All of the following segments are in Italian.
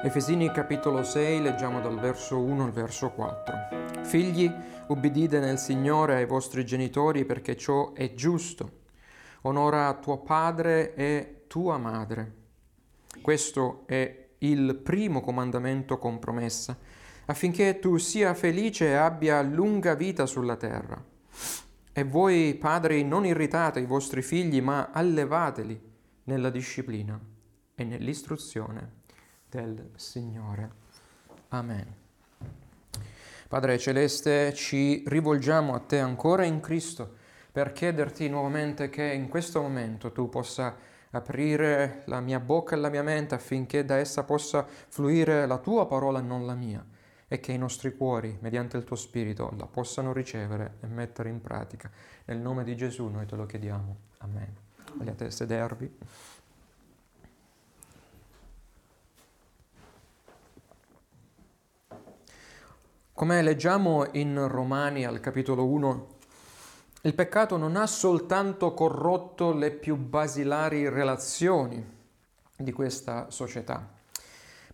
Efesini capitolo 6, leggiamo dal verso 1 al verso 4. Figli, ubbidite nel Signore ai vostri genitori perché ciò è giusto. Onora tuo padre e tua madre. Questo è il primo comandamento con promessa, affinché tu sia felice e abbia lunga vita sulla terra. E voi, padri, non irritate i vostri figli, ma allevateli nella disciplina e nell'istruzione del Signore. Amen. Padre Celeste, ci rivolgiamo a te ancora in Cristo per chiederti nuovamente che in questo momento tu possa aprire la mia bocca e la mia mente affinché da essa possa fluire la tua parola e non la mia e che i nostri cuori, mediante il tuo Spirito, la possano ricevere e mettere in pratica. Nel nome di Gesù noi te lo chiediamo. Amen. Vogliate sedervi? Come leggiamo in Romani al capitolo 1, il peccato non ha soltanto corrotto le più basilari relazioni di questa società,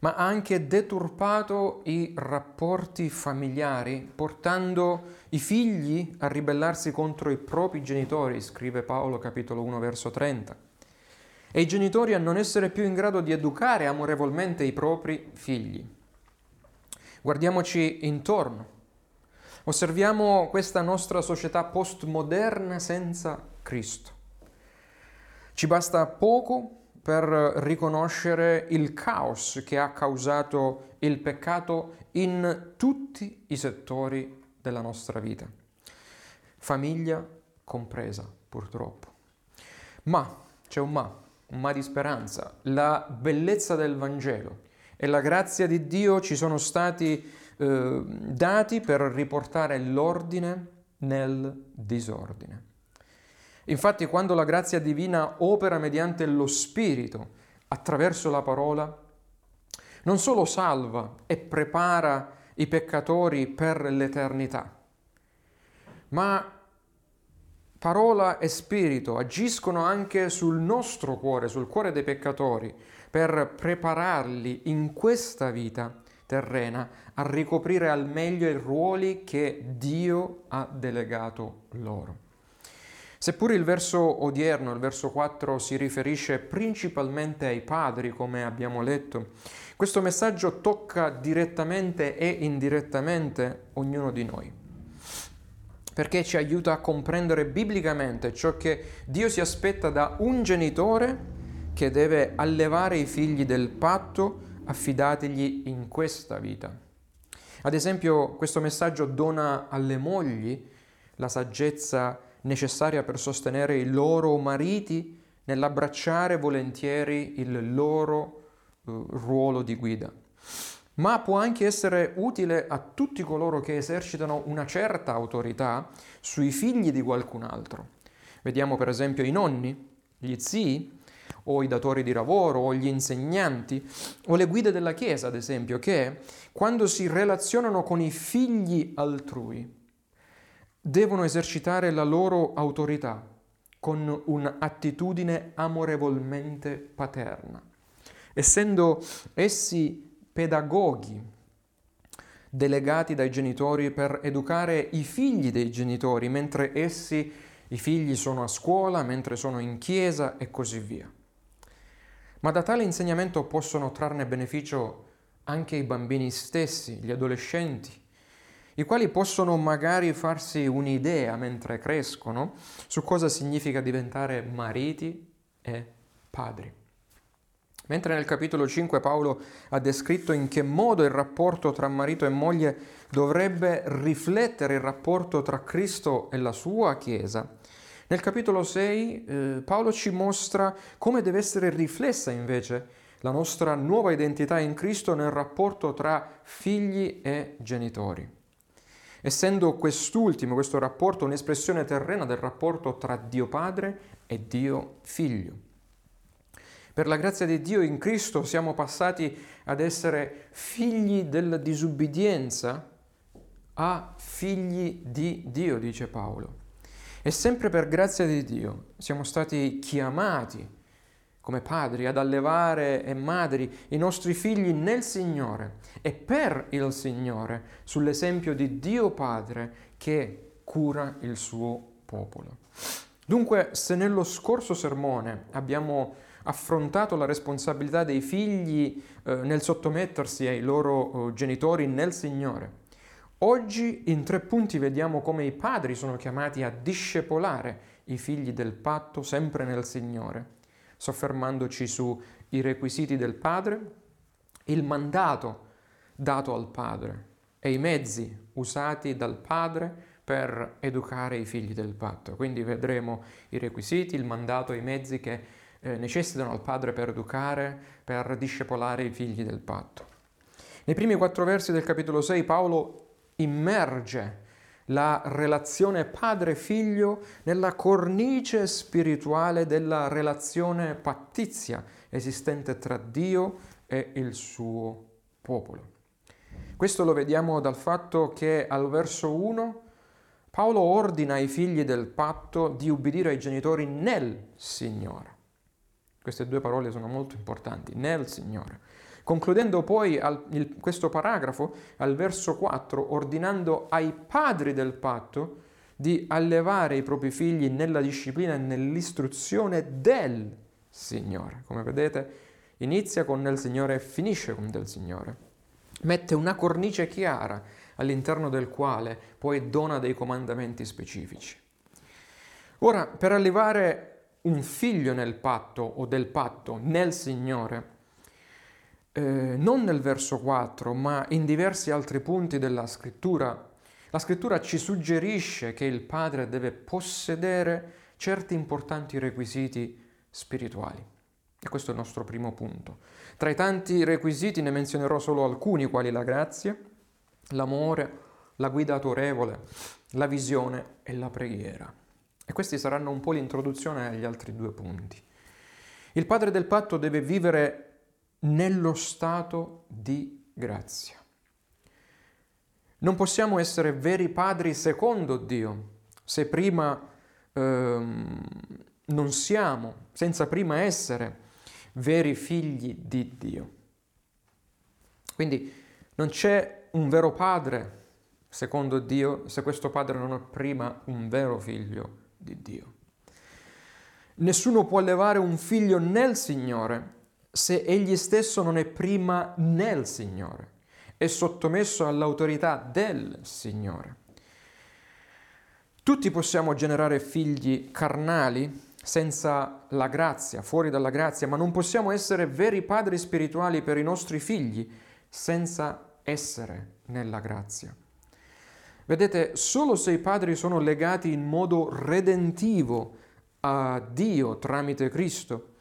ma ha anche deturpato i rapporti familiari, portando i figli a ribellarsi contro i propri genitori, scrive Paolo capitolo 1 verso 30, e i genitori a non essere più in grado di educare amorevolmente i propri figli. Guardiamoci intorno. Osserviamo questa nostra società postmoderna senza Cristo. Ci basta poco per riconoscere il caos che ha causato il peccato in tutti i settori della nostra vita, famiglia compresa purtroppo. Ma, c'è un ma, un ma di speranza, la bellezza del Vangelo e la grazia di Dio ci sono stati eh, dati per riportare l'ordine nel disordine. Infatti quando la grazia divina opera mediante lo Spirito, attraverso la parola, non solo salva e prepara i peccatori per l'eternità, ma parola e spirito agiscono anche sul nostro cuore, sul cuore dei peccatori, per prepararli in questa vita terrena a ricoprire al meglio i ruoli che Dio ha delegato loro. Seppure il verso odierno, il verso 4, si riferisce principalmente ai padri, come abbiamo letto, questo messaggio tocca direttamente e indirettamente ognuno di noi, perché ci aiuta a comprendere biblicamente ciò che Dio si aspetta da un genitore che deve allevare i figli del patto affidatigli in questa vita. Ad esempio, questo messaggio dona alle mogli la saggezza necessaria per sostenere i loro mariti nell'abbracciare volentieri il loro uh, ruolo di guida. Ma può anche essere utile a tutti coloro che esercitano una certa autorità sui figli di qualcun altro. Vediamo per esempio i nonni, gli zii, o i datori di lavoro o gli insegnanti o le guide della Chiesa, ad esempio, che quando si relazionano con i figli altrui devono esercitare la loro autorità con un'attitudine amorevolmente paterna, essendo essi pedagoghi delegati dai genitori per educare i figli dei genitori, mentre essi, i figli, sono a scuola, mentre sono in chiesa e così via. Ma da tale insegnamento possono trarne beneficio anche i bambini stessi, gli adolescenti, i quali possono magari farsi un'idea mentre crescono su cosa significa diventare mariti e padri. Mentre nel capitolo 5 Paolo ha descritto in che modo il rapporto tra marito e moglie dovrebbe riflettere il rapporto tra Cristo e la sua Chiesa, nel capitolo 6 eh, Paolo ci mostra come deve essere riflessa invece la nostra nuova identità in Cristo nel rapporto tra figli e genitori. Essendo quest'ultimo, questo rapporto, un'espressione terrena del rapporto tra Dio Padre e Dio Figlio. Per la grazia di Dio in Cristo siamo passati ad essere figli della disubbidienza a figli di Dio, dice Paolo. E sempre per grazia di Dio siamo stati chiamati come padri, ad allevare e madri i nostri figli nel Signore e per il Signore, sull'esempio di Dio Padre che cura il suo popolo. Dunque, se nello scorso sermone abbiamo affrontato la responsabilità dei figli eh, nel sottomettersi ai loro eh, genitori nel Signore, oggi in tre punti vediamo come i padri sono chiamati a discepolare i figli del patto sempre nel Signore soffermandoci sui requisiti del Padre, il mandato dato al Padre e i mezzi usati dal Padre per educare i figli del patto. Quindi vedremo i requisiti, il mandato e i mezzi che eh, necessitano al Padre per educare, per discepolare i figli del patto. Nei primi quattro versi del capitolo 6 Paolo immerge la relazione padre-figlio nella cornice spirituale della relazione pattizia esistente tra Dio e il suo popolo. Questo lo vediamo dal fatto che al verso 1 Paolo ordina ai figli del patto di ubbidire ai genitori nel Signore. Queste due parole sono molto importanti, nel Signore. Concludendo poi al, il, questo paragrafo al verso 4, ordinando ai padri del patto di allevare i propri figli nella disciplina e nell'istruzione del Signore. Come vedete, inizia con nel Signore e finisce con del Signore. Mette una cornice chiara all'interno del quale poi dona dei comandamenti specifici. Ora, per allevare un figlio nel patto o del patto nel Signore, eh, non nel verso 4, ma in diversi altri punti della scrittura, la scrittura ci suggerisce che il padre deve possedere certi importanti requisiti spirituali. E questo è il nostro primo punto. Tra i tanti requisiti ne menzionerò solo alcuni, quali la grazia, l'amore, la guida autorevole, la visione e la preghiera. E questi saranno un po' l'introduzione agli altri due punti. Il padre del patto deve vivere nello stato di grazia. Non possiamo essere veri padri secondo Dio se prima ehm, non siamo, senza prima essere veri figli di Dio. Quindi non c'è un vero padre secondo Dio se questo padre non è prima un vero figlio di Dio. Nessuno può allevare un figlio nel Signore se egli stesso non è prima nel Signore, è sottomesso all'autorità del Signore. Tutti possiamo generare figli carnali senza la grazia, fuori dalla grazia, ma non possiamo essere veri padri spirituali per i nostri figli senza essere nella grazia. Vedete, solo se i padri sono legati in modo redentivo a Dio tramite Cristo,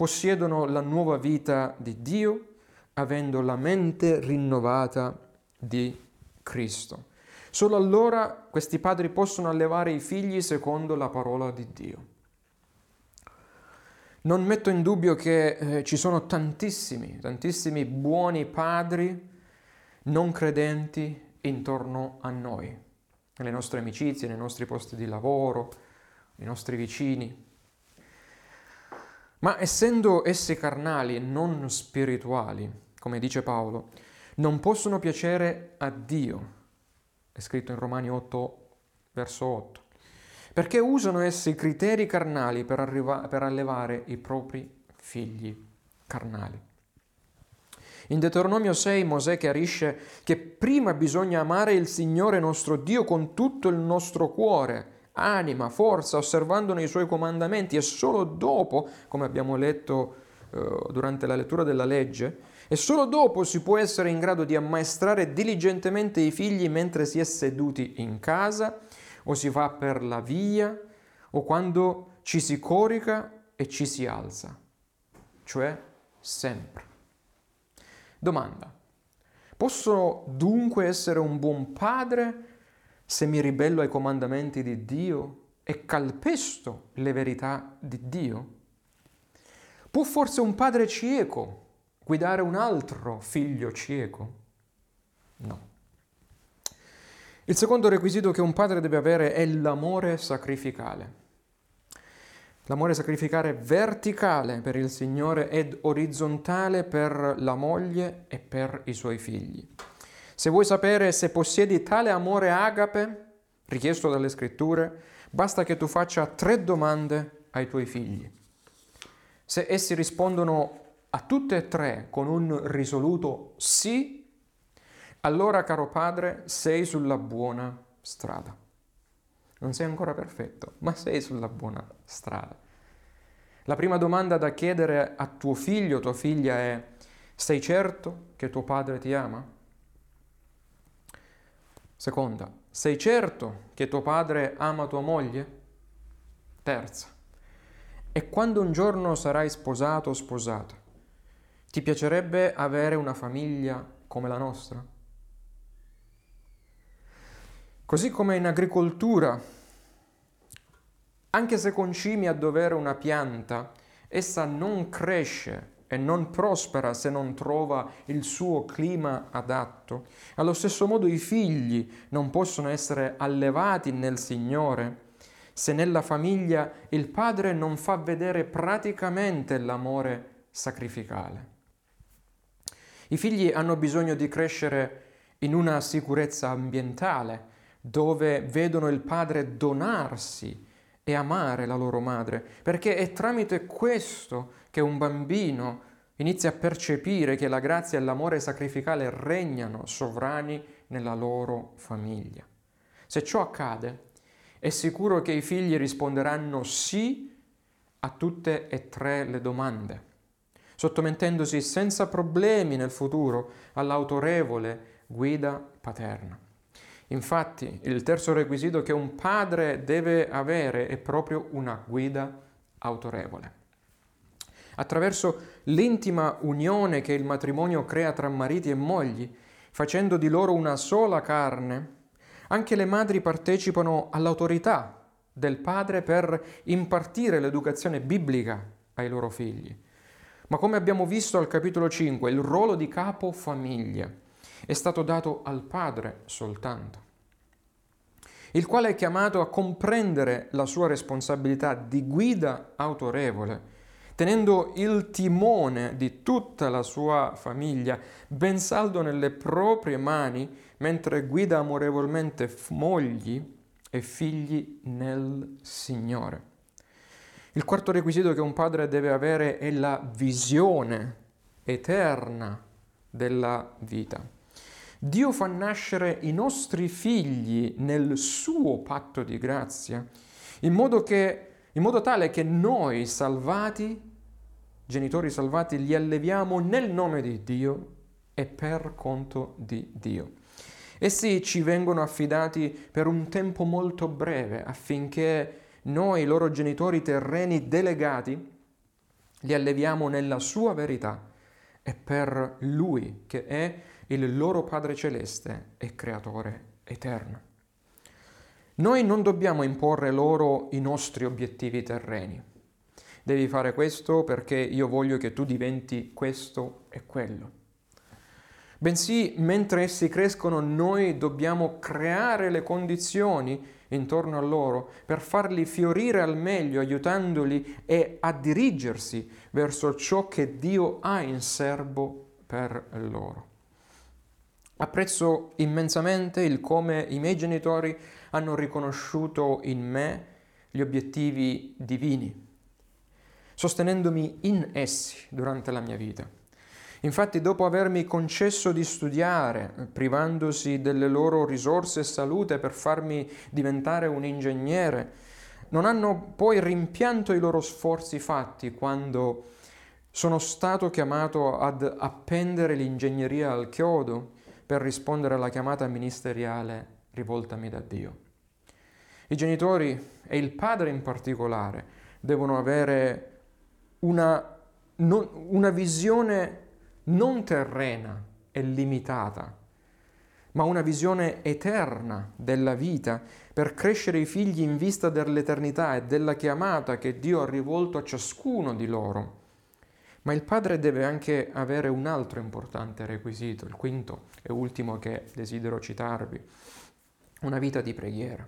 possiedono la nuova vita di Dio avendo la mente rinnovata di Cristo. Solo allora questi padri possono allevare i figli secondo la parola di Dio. Non metto in dubbio che eh, ci sono tantissimi, tantissimi buoni padri non credenti intorno a noi, nelle nostre amicizie, nei nostri posti di lavoro, i nostri vicini. Ma essendo essi carnali e non spirituali, come dice Paolo, non possono piacere a Dio. È scritto in Romani 8, verso 8. Perché usano essi criteri carnali per, arriva- per allevare i propri figli carnali. In Deuteronomio 6 Mosè chiarisce che prima bisogna amare il Signore nostro Dio con tutto il nostro cuore, anima, forza, osservandone i suoi comandamenti e solo dopo, come abbiamo letto eh, durante la lettura della legge, e solo dopo si può essere in grado di ammaestrare diligentemente i figli mentre si è seduti in casa o si va per la via o quando ci si corica e ci si alza, cioè sempre. Domanda. Posso dunque essere un buon padre se mi ribello ai comandamenti di Dio e calpesto le verità di Dio? Può forse un padre cieco guidare un altro figlio cieco? No. Il secondo requisito che un padre deve avere è l'amore sacrificale. L'amore sacrificale verticale per il Signore ed orizzontale per la moglie e per i suoi figli. Se vuoi sapere se possiedi tale amore agape, richiesto dalle scritture, basta che tu faccia tre domande ai tuoi figli. Se essi rispondono a tutte e tre con un risoluto sì, allora caro padre sei sulla buona strada. Non sei ancora perfetto, ma sei sulla buona strada. La prima domanda da chiedere a tuo figlio o tua figlia è sei certo che tuo padre ti ama? Seconda, sei certo che tuo padre ama tua moglie? Terza, e quando un giorno sarai sposato o sposata, ti piacerebbe avere una famiglia come la nostra? Così come in agricoltura, anche se concimi a dovere una pianta, essa non cresce e non prospera se non trova il suo clima adatto. Allo stesso modo i figli non possono essere allevati nel Signore se nella famiglia il padre non fa vedere praticamente l'amore sacrificale. I figli hanno bisogno di crescere in una sicurezza ambientale, dove vedono il padre donarsi e amare la loro madre, perché è tramite questo che un bambino inizia a percepire che la grazia e l'amore sacrificale regnano sovrani nella loro famiglia. Se ciò accade, è sicuro che i figli risponderanno sì a tutte e tre le domande, sottomettendosi senza problemi nel futuro all'autorevole guida paterna. Infatti, il terzo requisito che un padre deve avere è proprio una guida autorevole. Attraverso l'intima unione che il matrimonio crea tra mariti e mogli, facendo di loro una sola carne, anche le madri partecipano all'autorità del padre per impartire l'educazione biblica ai loro figli. Ma come abbiamo visto al capitolo 5, il ruolo di capo famiglia è stato dato al padre soltanto, il quale è chiamato a comprendere la sua responsabilità di guida autorevole, tenendo il timone di tutta la sua famiglia ben saldo nelle proprie mani, mentre guida amorevolmente mogli e figli nel Signore. Il quarto requisito che un padre deve avere è la visione eterna della vita. Dio fa nascere i nostri figli nel suo patto di grazia, in modo, che, in modo tale che noi, salvati, genitori salvati, li alleviamo nel nome di Dio e per conto di Dio. Essi ci vengono affidati per un tempo molto breve affinché noi, loro genitori terreni delegati, li alleviamo nella sua verità e per Lui che è il loro Padre Celeste e Creatore eterno. Noi non dobbiamo imporre loro i nostri obiettivi terreni. Devi fare questo perché io voglio che tu diventi questo e quello. Bensì, mentre essi crescono, noi dobbiamo creare le condizioni intorno a loro per farli fiorire al meglio, aiutandoli e a dirigersi verso ciò che Dio ha in serbo per loro. Apprezzo immensamente il come i miei genitori hanno riconosciuto in me gli obiettivi divini, sostenendomi in essi durante la mia vita. Infatti, dopo avermi concesso di studiare, privandosi delle loro risorse e salute per farmi diventare un ingegnere, non hanno poi rimpianto i loro sforzi fatti quando sono stato chiamato ad appendere l'ingegneria al chiodo per rispondere alla chiamata ministeriale rivoltami da Dio. I genitori e il padre in particolare devono avere una, non, una visione non terrena e limitata, ma una visione eterna della vita per crescere i figli in vista dell'eternità e della chiamata che Dio ha rivolto a ciascuno di loro. Ma il padre deve anche avere un altro importante requisito, il quinto e ultimo che desidero citarvi, una vita di preghiera.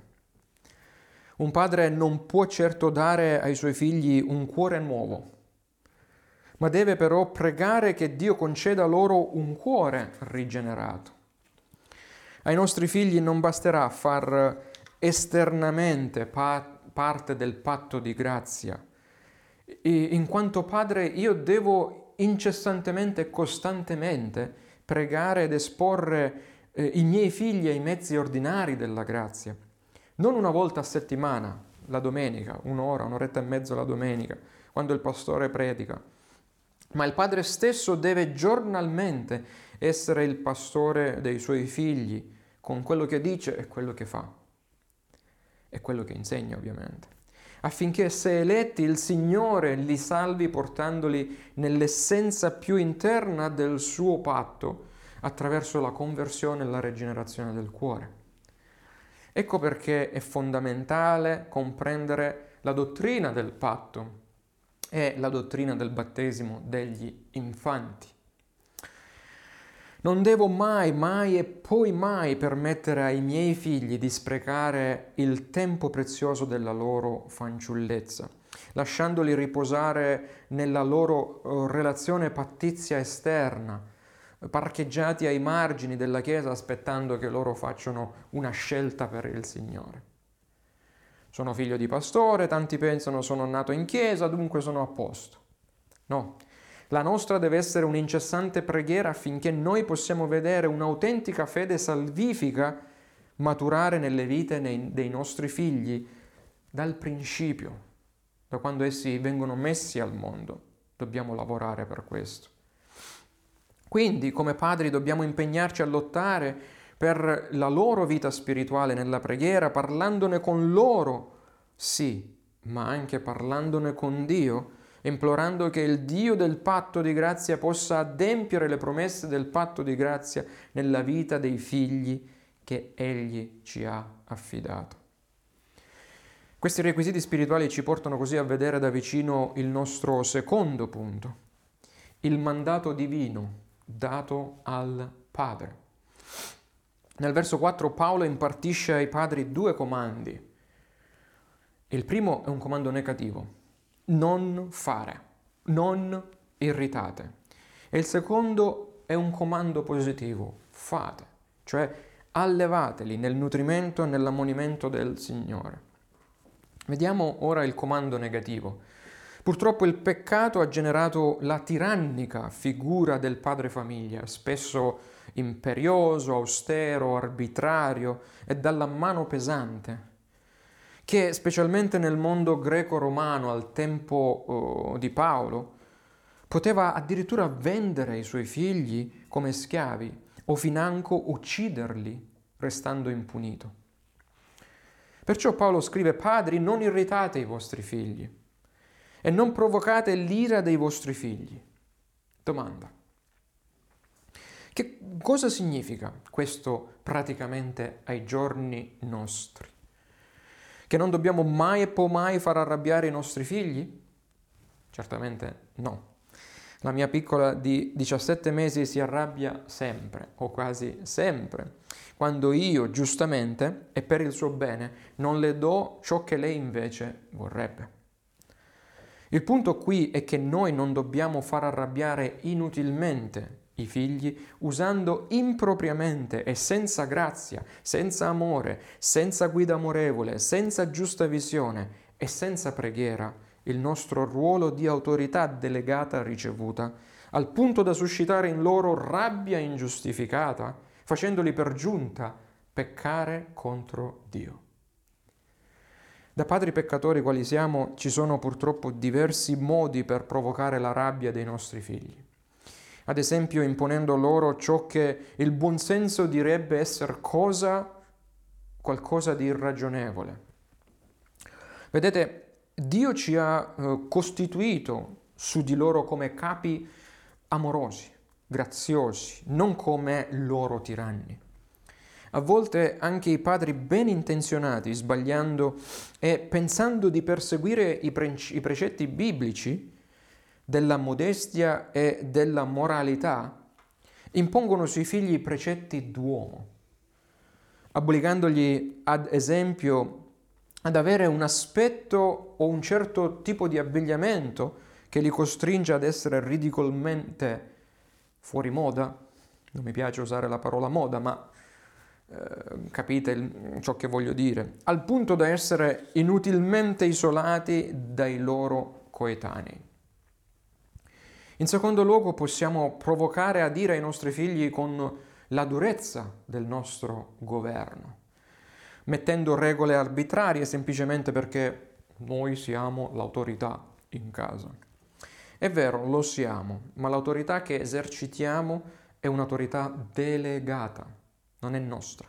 Un padre non può certo dare ai suoi figli un cuore nuovo, ma deve però pregare che Dio conceda loro un cuore rigenerato. Ai nostri figli non basterà far esternamente pa- parte del patto di grazia. E in quanto padre io devo incessantemente e costantemente pregare ed esporre eh, i miei figli ai mezzi ordinari della grazia. Non una volta a settimana, la domenica, un'ora, un'oretta e mezzo la domenica, quando il pastore predica, ma il padre stesso deve giornalmente essere il pastore dei suoi figli, con quello che dice e quello che fa, e quello che insegna ovviamente, affinché se eletti il Signore li salvi portandoli nell'essenza più interna del suo patto, attraverso la conversione e la rigenerazione del cuore. Ecco perché è fondamentale comprendere la dottrina del patto e la dottrina del battesimo degli infanti. Non devo mai, mai e poi mai permettere ai miei figli di sprecare il tempo prezioso della loro fanciullezza, lasciandoli riposare nella loro eh, relazione pattizia esterna, parcheggiati ai margini della Chiesa aspettando che loro facciano una scelta per il Signore. Sono figlio di pastore, tanti pensano sono nato in Chiesa, dunque sono a posto. No, la nostra deve essere un'incessante preghiera affinché noi possiamo vedere un'autentica fede salvifica maturare nelle vite dei nostri figli dal principio, da quando essi vengono messi al mondo. Dobbiamo lavorare per questo. Quindi come padri dobbiamo impegnarci a lottare per la loro vita spirituale nella preghiera, parlandone con loro, sì, ma anche parlandone con Dio, implorando che il Dio del patto di grazia possa adempiere le promesse del patto di grazia nella vita dei figli che Egli ci ha affidato. Questi requisiti spirituali ci portano così a vedere da vicino il nostro secondo punto, il mandato divino dato al Padre. Nel verso 4 Paolo impartisce ai padri due comandi. Il primo è un comando negativo, non fare, non irritate. E il secondo è un comando positivo, fate, cioè allevateli nel nutrimento e nell'ammonimento del Signore. Vediamo ora il comando negativo. Purtroppo il peccato ha generato la tirannica figura del padre famiglia, spesso imperioso, austero, arbitrario e dalla mano pesante, che specialmente nel mondo greco-romano al tempo uh, di Paolo poteva addirittura vendere i suoi figli come schiavi o financo ucciderli restando impunito. Perciò Paolo scrive, padri, non irritate i vostri figli e non provocate l'ira dei vostri figli. Domanda. Che cosa significa questo praticamente ai giorni nostri? Che non dobbiamo mai e poi mai far arrabbiare i nostri figli? Certamente no. La mia piccola di 17 mesi si arrabbia sempre, o quasi sempre, quando io, giustamente, e per il suo bene, non le do ciò che lei invece vorrebbe. Il punto qui è che noi non dobbiamo far arrabbiare inutilmente i figli usando impropriamente e senza grazia, senza amore, senza guida amorevole, senza giusta visione e senza preghiera il nostro ruolo di autorità delegata ricevuta, al punto da suscitare in loro rabbia ingiustificata, facendoli per giunta peccare contro Dio. Da padri peccatori quali siamo ci sono purtroppo diversi modi per provocare la rabbia dei nostri figli. Ad esempio imponendo loro ciò che il buonsenso direbbe essere cosa, qualcosa di irragionevole. Vedete, Dio ci ha eh, costituito su di loro come capi amorosi, graziosi, non come loro tiranni. A volte anche i padri ben intenzionati, sbagliando e pensando di perseguire i, pre- i precetti biblici della modestia e della moralità, impongono sui figli precetti d'uomo, obbligandogli ad esempio ad avere un aspetto o un certo tipo di abbigliamento che li costringe ad essere ridicolmente fuori moda. Non mi piace usare la parola moda, ma eh, capite ciò che voglio dire, al punto da essere inutilmente isolati dai loro coetanei. In secondo luogo possiamo provocare a dire ai nostri figli con la durezza del nostro governo mettendo regole arbitrarie semplicemente perché noi siamo l'autorità in casa. È vero, lo siamo, ma l'autorità che esercitiamo è un'autorità delegata, non è nostra,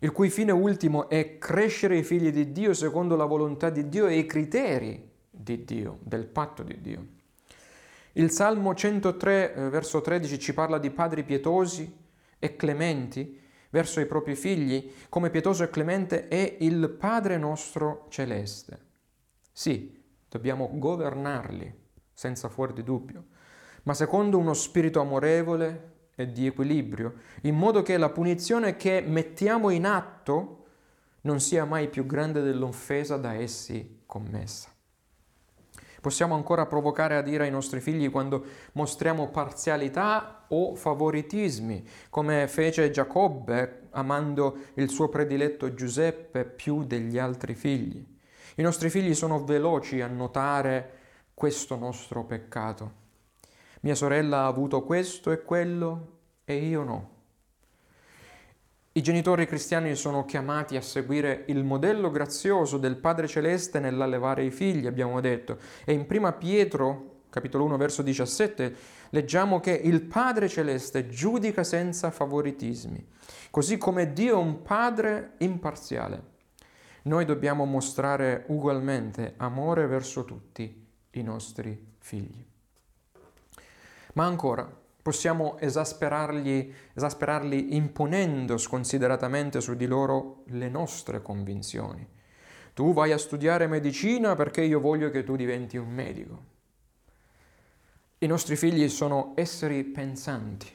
il cui fine ultimo è crescere i figli di Dio secondo la volontà di Dio e i criteri di Dio, del patto di Dio. Il Salmo 103, eh, verso 13, ci parla di padri pietosi e clementi verso i propri figli, come pietoso e clemente è il Padre nostro celeste. Sì, dobbiamo governarli, senza fuori di dubbio, ma secondo uno spirito amorevole e di equilibrio, in modo che la punizione che mettiamo in atto non sia mai più grande dell'offesa da essi commessa. Possiamo ancora provocare a dire ai nostri figli quando mostriamo parzialità o favoritismi, come fece Giacobbe amando il suo prediletto Giuseppe più degli altri figli. I nostri figli sono veloci a notare questo nostro peccato. Mia sorella ha avuto questo e quello e io no. I genitori cristiani sono chiamati a seguire il modello grazioso del Padre Celeste nell'allevare i figli, abbiamo detto. E in prima Pietro, capitolo 1, verso 17, leggiamo che il Padre Celeste giudica senza favoritismi, così come Dio è un Padre imparziale. Noi dobbiamo mostrare ugualmente amore verso tutti i nostri figli. Ma ancora, Possiamo esasperarli, esasperarli imponendo sconsideratamente su di loro le nostre convinzioni. Tu vai a studiare medicina perché io voglio che tu diventi un medico. I nostri figli sono esseri pensanti,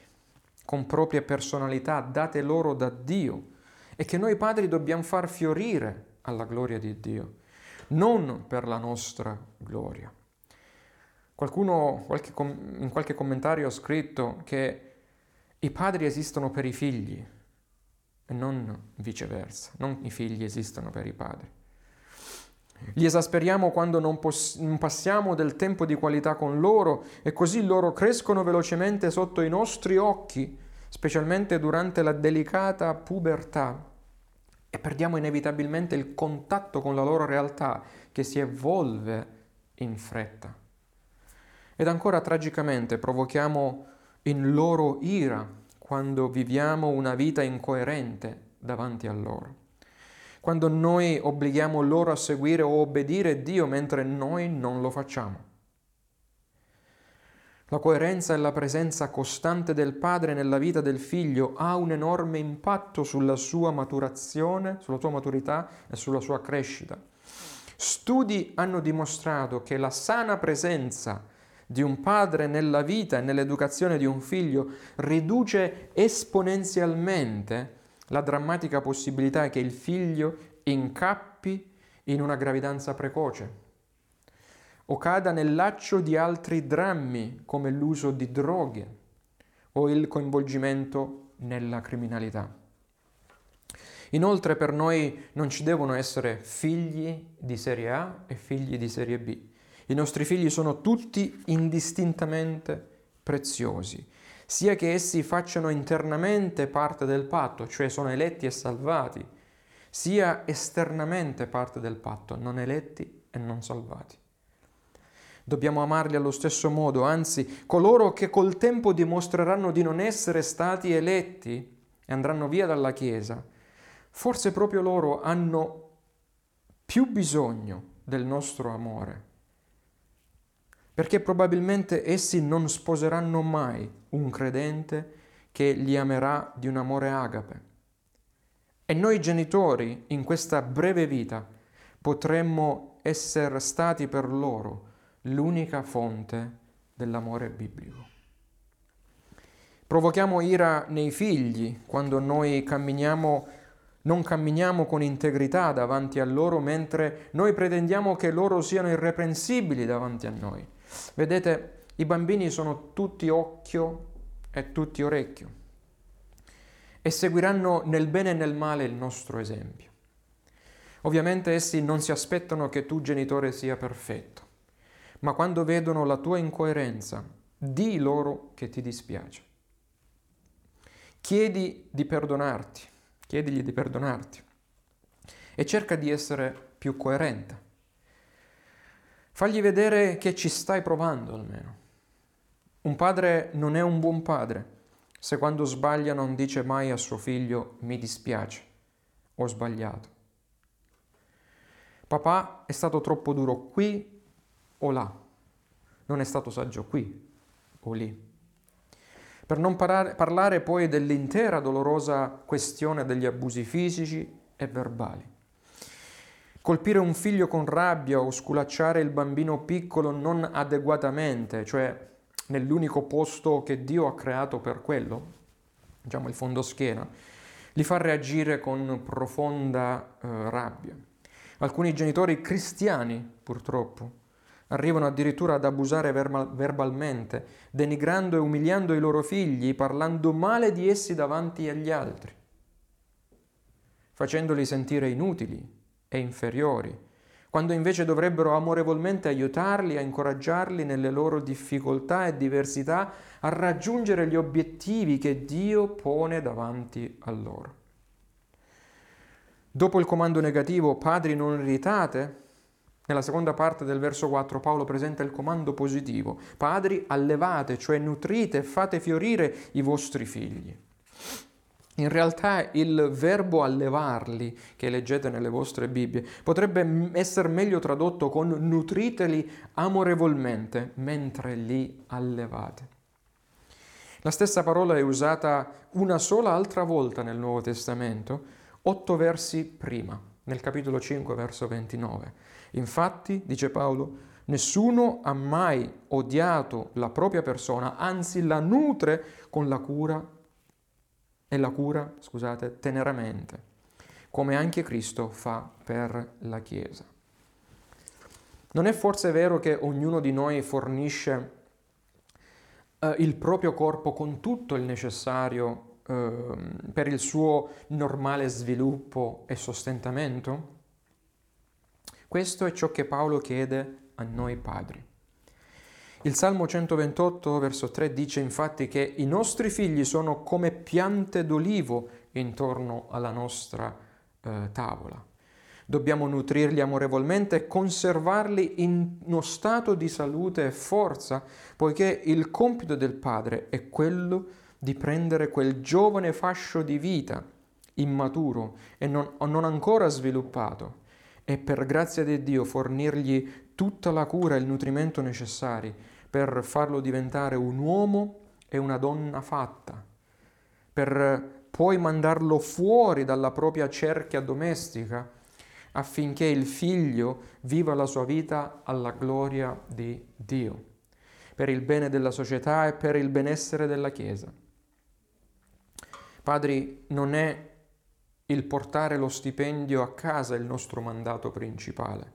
con proprie personalità date loro da Dio e che noi padri dobbiamo far fiorire alla gloria di Dio, non per la nostra gloria. Qualcuno qualche in qualche commentario ha scritto che i padri esistono per i figli e non viceversa, non i figli esistono per i padri. Li esasperiamo quando non, poss- non, passiamo del tempo di qualità con loro e così loro crescono velocemente sotto i nostri occhi, specialmente durante la delicata pubertà, e perdiamo inevitabilmente il contatto con la loro realtà che si evolve in fretta. Ed ancora tragicamente provochiamo in loro ira quando viviamo una vita incoerente davanti a loro. Quando noi obblighiamo loro a seguire o obbedire Dio mentre noi non lo facciamo. La coerenza e la presenza costante del padre nella vita del figlio ha un enorme impatto sulla sua maturazione, sulla sua maturità e sulla sua crescita. Studi hanno dimostrato che la sana presenza di un padre nella vita e nell'educazione di un figlio riduce esponenzialmente la drammatica possibilità che il figlio incappi in una gravidanza precoce o cada nel laccio di altri drammi come l'uso di droghe o il coinvolgimento nella criminalità. Inoltre per noi non ci devono essere figli di serie A e figli di serie B. I nostri figli sono tutti indistintamente preziosi, sia che essi facciano internamente parte del patto, cioè sono eletti e salvati, sia esternamente parte del patto, non eletti e non salvati. Dobbiamo amarli allo stesso modo, anzi, coloro che col tempo dimostreranno di non essere stati eletti e andranno via dalla Chiesa, forse proprio loro hanno più bisogno del nostro amore perché probabilmente essi non sposeranno mai un credente che li amerà di un amore agape. E noi genitori in questa breve vita potremmo essere stati per loro l'unica fonte dell'amore biblico. Provochiamo ira nei figli quando noi camminiamo non camminiamo con integrità davanti a loro mentre noi pretendiamo che loro siano irreprensibili davanti a noi. Vedete, i bambini sono tutti occhio e tutti orecchio e seguiranno nel bene e nel male il nostro esempio. Ovviamente essi non si aspettano che tu genitore sia perfetto, ma quando vedono la tua incoerenza, di loro che ti dispiace. Chiedi di perdonarti, chiedigli di perdonarti e cerca di essere più coerente. Fagli vedere che ci stai provando almeno. Un padre non è un buon padre se quando sbaglia non dice mai a suo figlio mi dispiace, ho sbagliato. Papà è stato troppo duro qui o là, non è stato saggio qui o lì. Per non parare, parlare poi dell'intera dolorosa questione degli abusi fisici e verbali. Colpire un figlio con rabbia o sculacciare il bambino piccolo non adeguatamente, cioè nell'unico posto che Dio ha creato per quello, diciamo il fondoschiena, li fa reagire con profonda eh, rabbia. Alcuni genitori cristiani, purtroppo, arrivano addirittura ad abusare verbalmente, denigrando e umiliando i loro figli, parlando male di essi davanti agli altri, facendoli sentire inutili e inferiori quando invece dovrebbero amorevolmente aiutarli, a incoraggiarli nelle loro difficoltà e diversità a raggiungere gli obiettivi che Dio pone davanti a loro. Dopo il comando negativo, padri non irritate, nella seconda parte del verso 4 Paolo presenta il comando positivo, padri allevate, cioè nutrite e fate fiorire i vostri figli. In realtà il verbo allevarli, che leggete nelle vostre Bibbie, potrebbe essere meglio tradotto con nutriteli amorevolmente mentre li allevate. La stessa parola è usata una sola altra volta nel Nuovo Testamento, otto versi prima, nel capitolo 5, verso 29. Infatti, dice Paolo, nessuno ha mai odiato la propria persona, anzi la nutre con la cura e la cura, scusate, teneramente, come anche Cristo fa per la Chiesa. Non è forse vero che ognuno di noi fornisce eh, il proprio corpo con tutto il necessario eh, per il suo normale sviluppo e sostentamento? Questo è ciò che Paolo chiede a noi padri. Il Salmo 128, verso 3 dice infatti che i nostri figli sono come piante d'olivo intorno alla nostra eh, tavola. Dobbiamo nutrirli amorevolmente e conservarli in uno stato di salute e forza, poiché il compito del padre è quello di prendere quel giovane fascio di vita immaturo e non, non ancora sviluppato e per grazia di Dio fornirgli tutta la cura e il nutrimento necessari per farlo diventare un uomo e una donna fatta, per poi mandarlo fuori dalla propria cerchia domestica affinché il figlio viva la sua vita alla gloria di Dio, per il bene della società e per il benessere della Chiesa. Padri, non è il portare lo stipendio a casa il nostro mandato principale,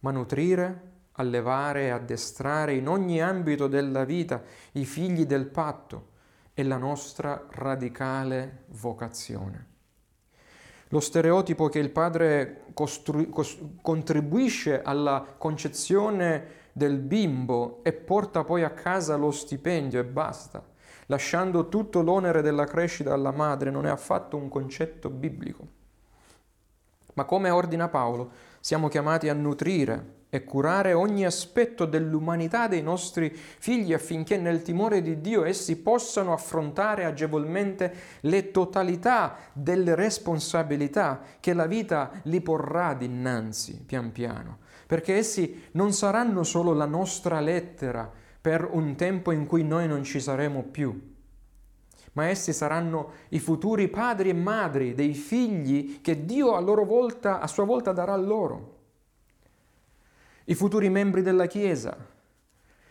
ma nutrire, allevare e addestrare in ogni ambito della vita i figli del patto è la nostra radicale vocazione. Lo stereotipo che il padre costru- cos- contribuisce alla concezione del bimbo e porta poi a casa lo stipendio e basta, lasciando tutto l'onere della crescita alla madre, non è affatto un concetto biblico. Ma come ordina Paolo, siamo chiamati a nutrire e curare ogni aspetto dell'umanità dei nostri figli affinché nel timore di Dio essi possano affrontare agevolmente le totalità delle responsabilità che la vita li porrà dinanzi pian piano, perché essi non saranno solo la nostra lettera per un tempo in cui noi non ci saremo più, ma essi saranno i futuri padri e madri dei figli che Dio a volta, a sua volta darà loro i futuri membri della Chiesa,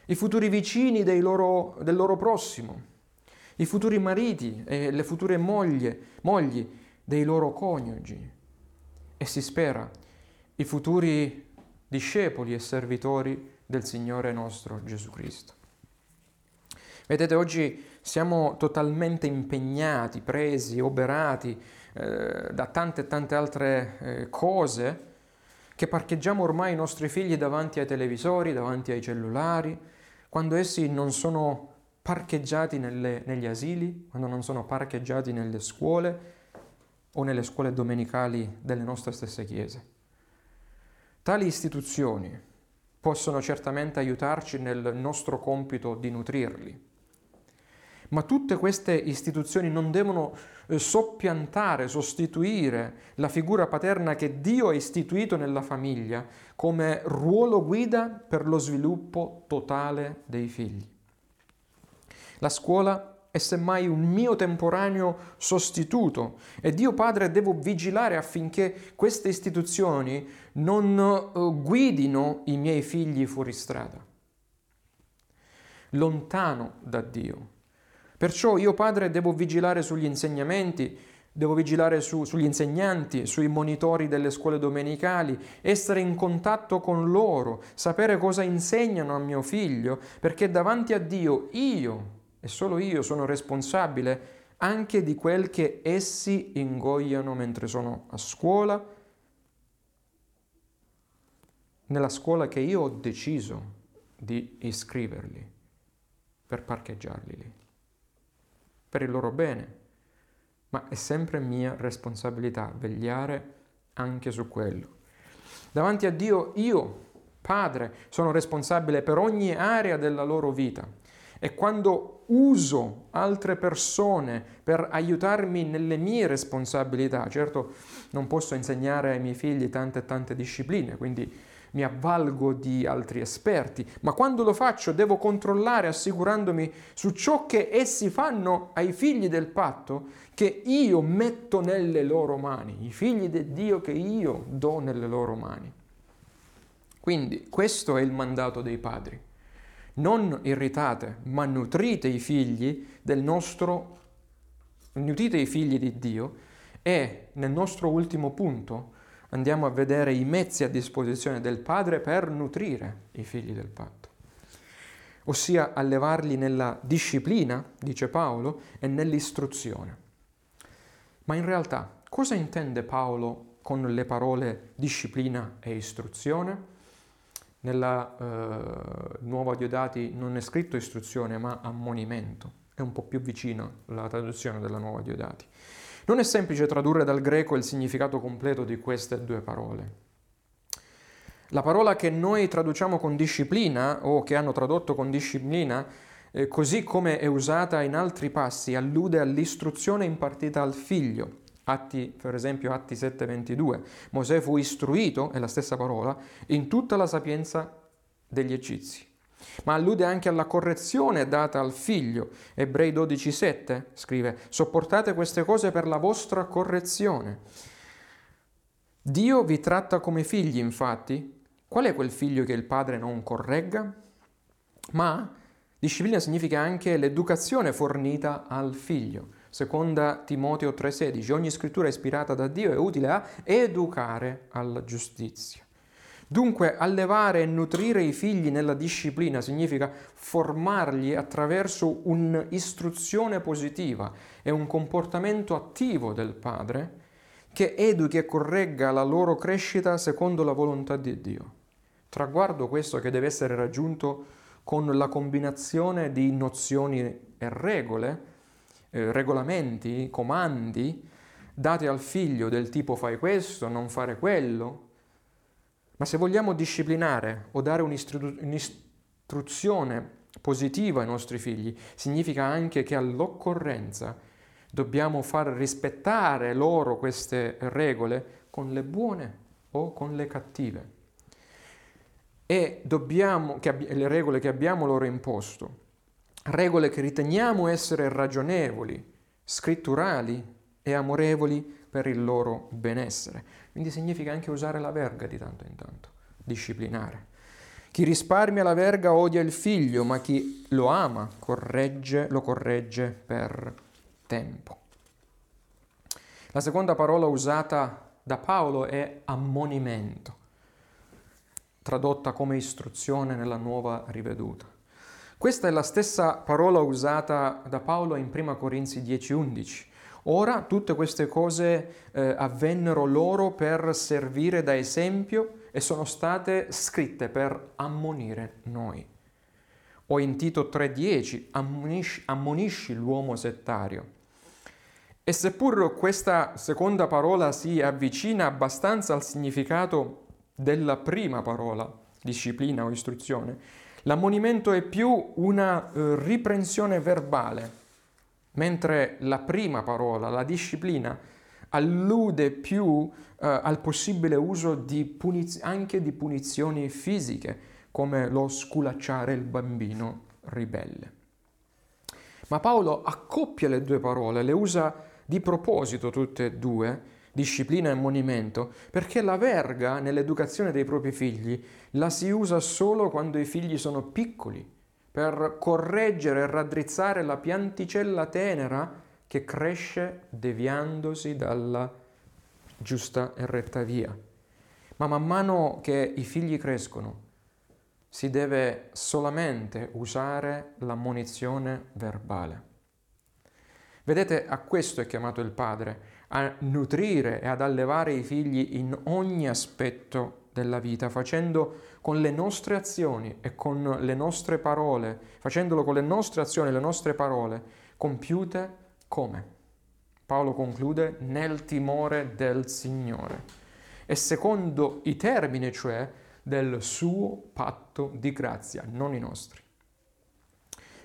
i futuri vicini loro, del loro prossimo, i futuri mariti e le future moglie, mogli dei loro coniugi e si spera i futuri discepoli e servitori del Signore nostro Gesù Cristo. Vedete, oggi siamo totalmente impegnati, presi, oberati eh, da tante e tante altre eh, cose che parcheggiamo ormai i nostri figli davanti ai televisori, davanti ai cellulari, quando essi non sono parcheggiati nelle, negli asili, quando non sono parcheggiati nelle scuole o nelle scuole domenicali delle nostre stesse chiese. Tali istituzioni possono certamente aiutarci nel nostro compito di nutrirli, ma tutte queste istituzioni non devono eh, soppiantare, sostituire la figura paterna che Dio ha istituito nella famiglia come ruolo guida per lo sviluppo totale dei figli. La scuola è semmai un mio temporaneo sostituto e Dio Padre devo vigilare affinché queste istituzioni non uh, guidino i miei figli fuori strada, lontano da Dio. Perciò io padre devo vigilare sugli insegnamenti, devo vigilare su, sugli insegnanti, sui monitori delle scuole domenicali, essere in contatto con loro, sapere cosa insegnano a mio figlio, perché davanti a Dio io e solo io sono responsabile anche di quel che essi ingoiano mentre sono a scuola, nella scuola che io ho deciso di iscriverli per parcheggiarli lì per il loro bene, ma è sempre mia responsabilità vegliare anche su quello. Davanti a Dio io, Padre, sono responsabile per ogni area della loro vita e quando uso altre persone per aiutarmi nelle mie responsabilità, certo non posso insegnare ai miei figli tante e tante discipline, quindi mi avvalgo di altri esperti, ma quando lo faccio devo controllare assicurandomi su ciò che essi fanno ai figli del patto che io metto nelle loro mani, i figli di Dio che io do nelle loro mani. Quindi questo è il mandato dei padri. Non irritate, ma nutrite i figli del nostro, nutrite i figli di Dio e nel nostro ultimo punto, andiamo a vedere i mezzi a disposizione del Padre per nutrire i figli del patto, ossia allevarli nella disciplina, dice Paolo, e nell'istruzione. Ma in realtà cosa intende Paolo con le parole disciplina e istruzione? Nella eh, nuova Diodati non è scritto istruzione, ma ammonimento. È un po' più vicino la traduzione della nuova Diodati. Non è semplice tradurre dal greco il significato completo di queste due parole. La parola che noi traduciamo con disciplina o che hanno tradotto con disciplina, eh, così come è usata in altri passi, allude all'istruzione impartita al figlio. Atti, per esempio, Atti 7:22. Mosè fu istruito, è la stessa parola, in tutta la sapienza degli egizi ma allude anche alla correzione data al figlio. Ebrei 12:7 scrive, sopportate queste cose per la vostra correzione. Dio vi tratta come figli, infatti. Qual è quel figlio che il padre non corregga? Ma disciplina significa anche l'educazione fornita al figlio. Seconda Timoteo 3:16, ogni scrittura ispirata da Dio è utile a educare alla giustizia. Dunque allevare e nutrire i figli nella disciplina significa formarli attraverso un'istruzione positiva e un comportamento attivo del padre che educhi e corregga la loro crescita secondo la volontà di Dio. Traguardo questo che deve essere raggiunto con la combinazione di nozioni e regole, eh, regolamenti, comandi dati al figlio del tipo fai questo, non fare quello, ma se vogliamo disciplinare o dare un'istruzione positiva ai nostri figli, significa anche che all'occorrenza dobbiamo far rispettare loro queste regole con le buone o con le cattive. E dobbiamo, abbi- le regole che abbiamo loro imposto, regole che riteniamo essere ragionevoli, scritturali e amorevoli per il loro benessere. Quindi significa anche usare la verga di tanto in tanto, disciplinare. Chi risparmia la verga odia il figlio, ma chi lo ama corregge, lo corregge per tempo. La seconda parola usata da Paolo è ammonimento, tradotta come istruzione nella nuova riveduta. Questa è la stessa parola usata da Paolo in 1 Corinzi 10:11. Ora tutte queste cose eh, avvennero loro per servire da esempio e sono state scritte per ammonire noi. O in Tito 3:10, ammonisci, ammonisci l'uomo settario. E seppur questa seconda parola si avvicina abbastanza al significato della prima parola, disciplina o istruzione, l'ammonimento è più una eh, riprensione verbale, mentre la prima parola, la disciplina, allude più eh, al possibile uso di puniz- anche di punizioni fisiche, come lo sculacciare il bambino ribelle. Ma Paolo accoppia le due parole, le usa di proposito tutte e due, disciplina e ammonimento, perché la verga nell'educazione dei propri figli la si usa solo quando i figli sono piccoli, per correggere e raddrizzare la pianticella tenera che cresce deviandosi dalla giusta e retta via. Ma man mano che i figli crescono, si deve solamente usare l'ammonizione verbale. Vedete, a questo è chiamato il padre, a nutrire e ad allevare i figli in ogni aspetto della vita, facendo con le nostre azioni e con le nostre parole, facendolo con le nostre azioni e le nostre parole, compiute come? Paolo conclude nel timore del Signore e secondo i termini, cioè del suo patto di grazia, non i nostri.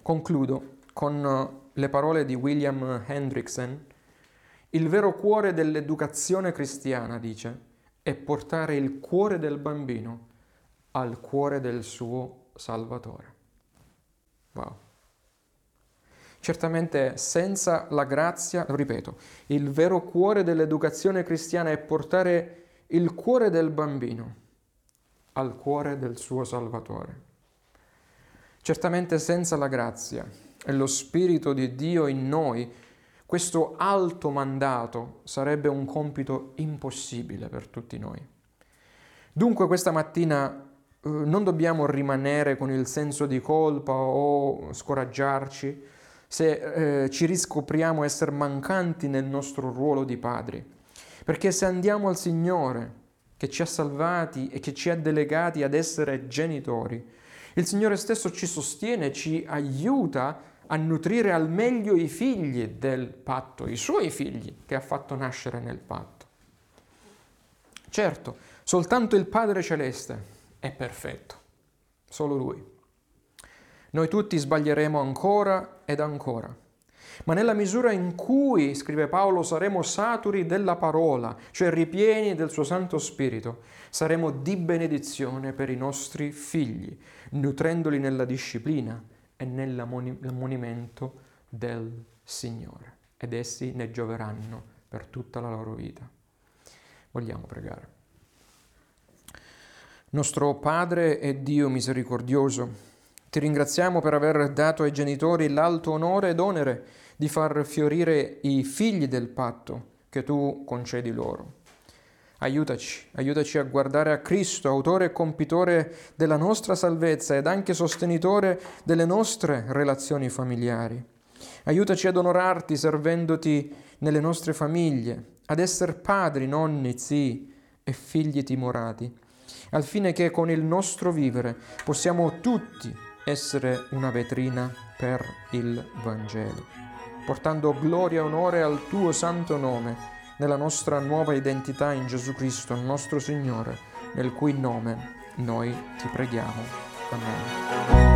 Concludo con le parole di William Hendrickson, il vero cuore dell'educazione cristiana, dice, è portare il cuore del bambino al cuore del suo Salvatore. Wow. Certamente senza la grazia, lo ripeto, il vero cuore dell'educazione cristiana è portare il cuore del bambino al cuore del suo Salvatore. Certamente senza la grazia e lo Spirito di Dio in noi, questo alto mandato sarebbe un compito impossibile per tutti noi. Dunque questa mattina non dobbiamo rimanere con il senso di colpa o scoraggiarci se eh, ci riscopriamo essere mancanti nel nostro ruolo di padri, perché se andiamo al Signore che ci ha salvati e che ci ha delegati ad essere genitori, il Signore stesso ci sostiene, ci aiuta a nutrire al meglio i figli del patto, i suoi figli che ha fatto nascere nel patto. Certo, soltanto il Padre Celeste è perfetto, solo Lui. Noi tutti sbaglieremo ancora ed ancora, ma nella misura in cui, scrive Paolo, saremo saturi della parola, cioè ripieni del suo Santo Spirito, saremo di benedizione per i nostri figli, nutrendoli nella disciplina, e nell'ammonimento del Signore ed essi ne gioveranno per tutta la loro vita. Vogliamo pregare. Nostro Padre e Dio misericordioso, ti ringraziamo per aver dato ai genitori l'alto onore ed onere di far fiorire i figli del patto che tu concedi loro. Aiutaci, aiutaci a guardare a Cristo, autore e compitore della nostra salvezza ed anche sostenitore delle nostre relazioni familiari. Aiutaci ad onorarti servendoti nelle nostre famiglie, ad essere padri, nonni, zii e figli timorati, al fine che con il nostro vivere possiamo tutti essere una vetrina per il Vangelo, portando gloria e onore al tuo santo nome nella nostra nuova identità in Gesù Cristo, nostro Signore, nel cui nome noi ti preghiamo. Amen.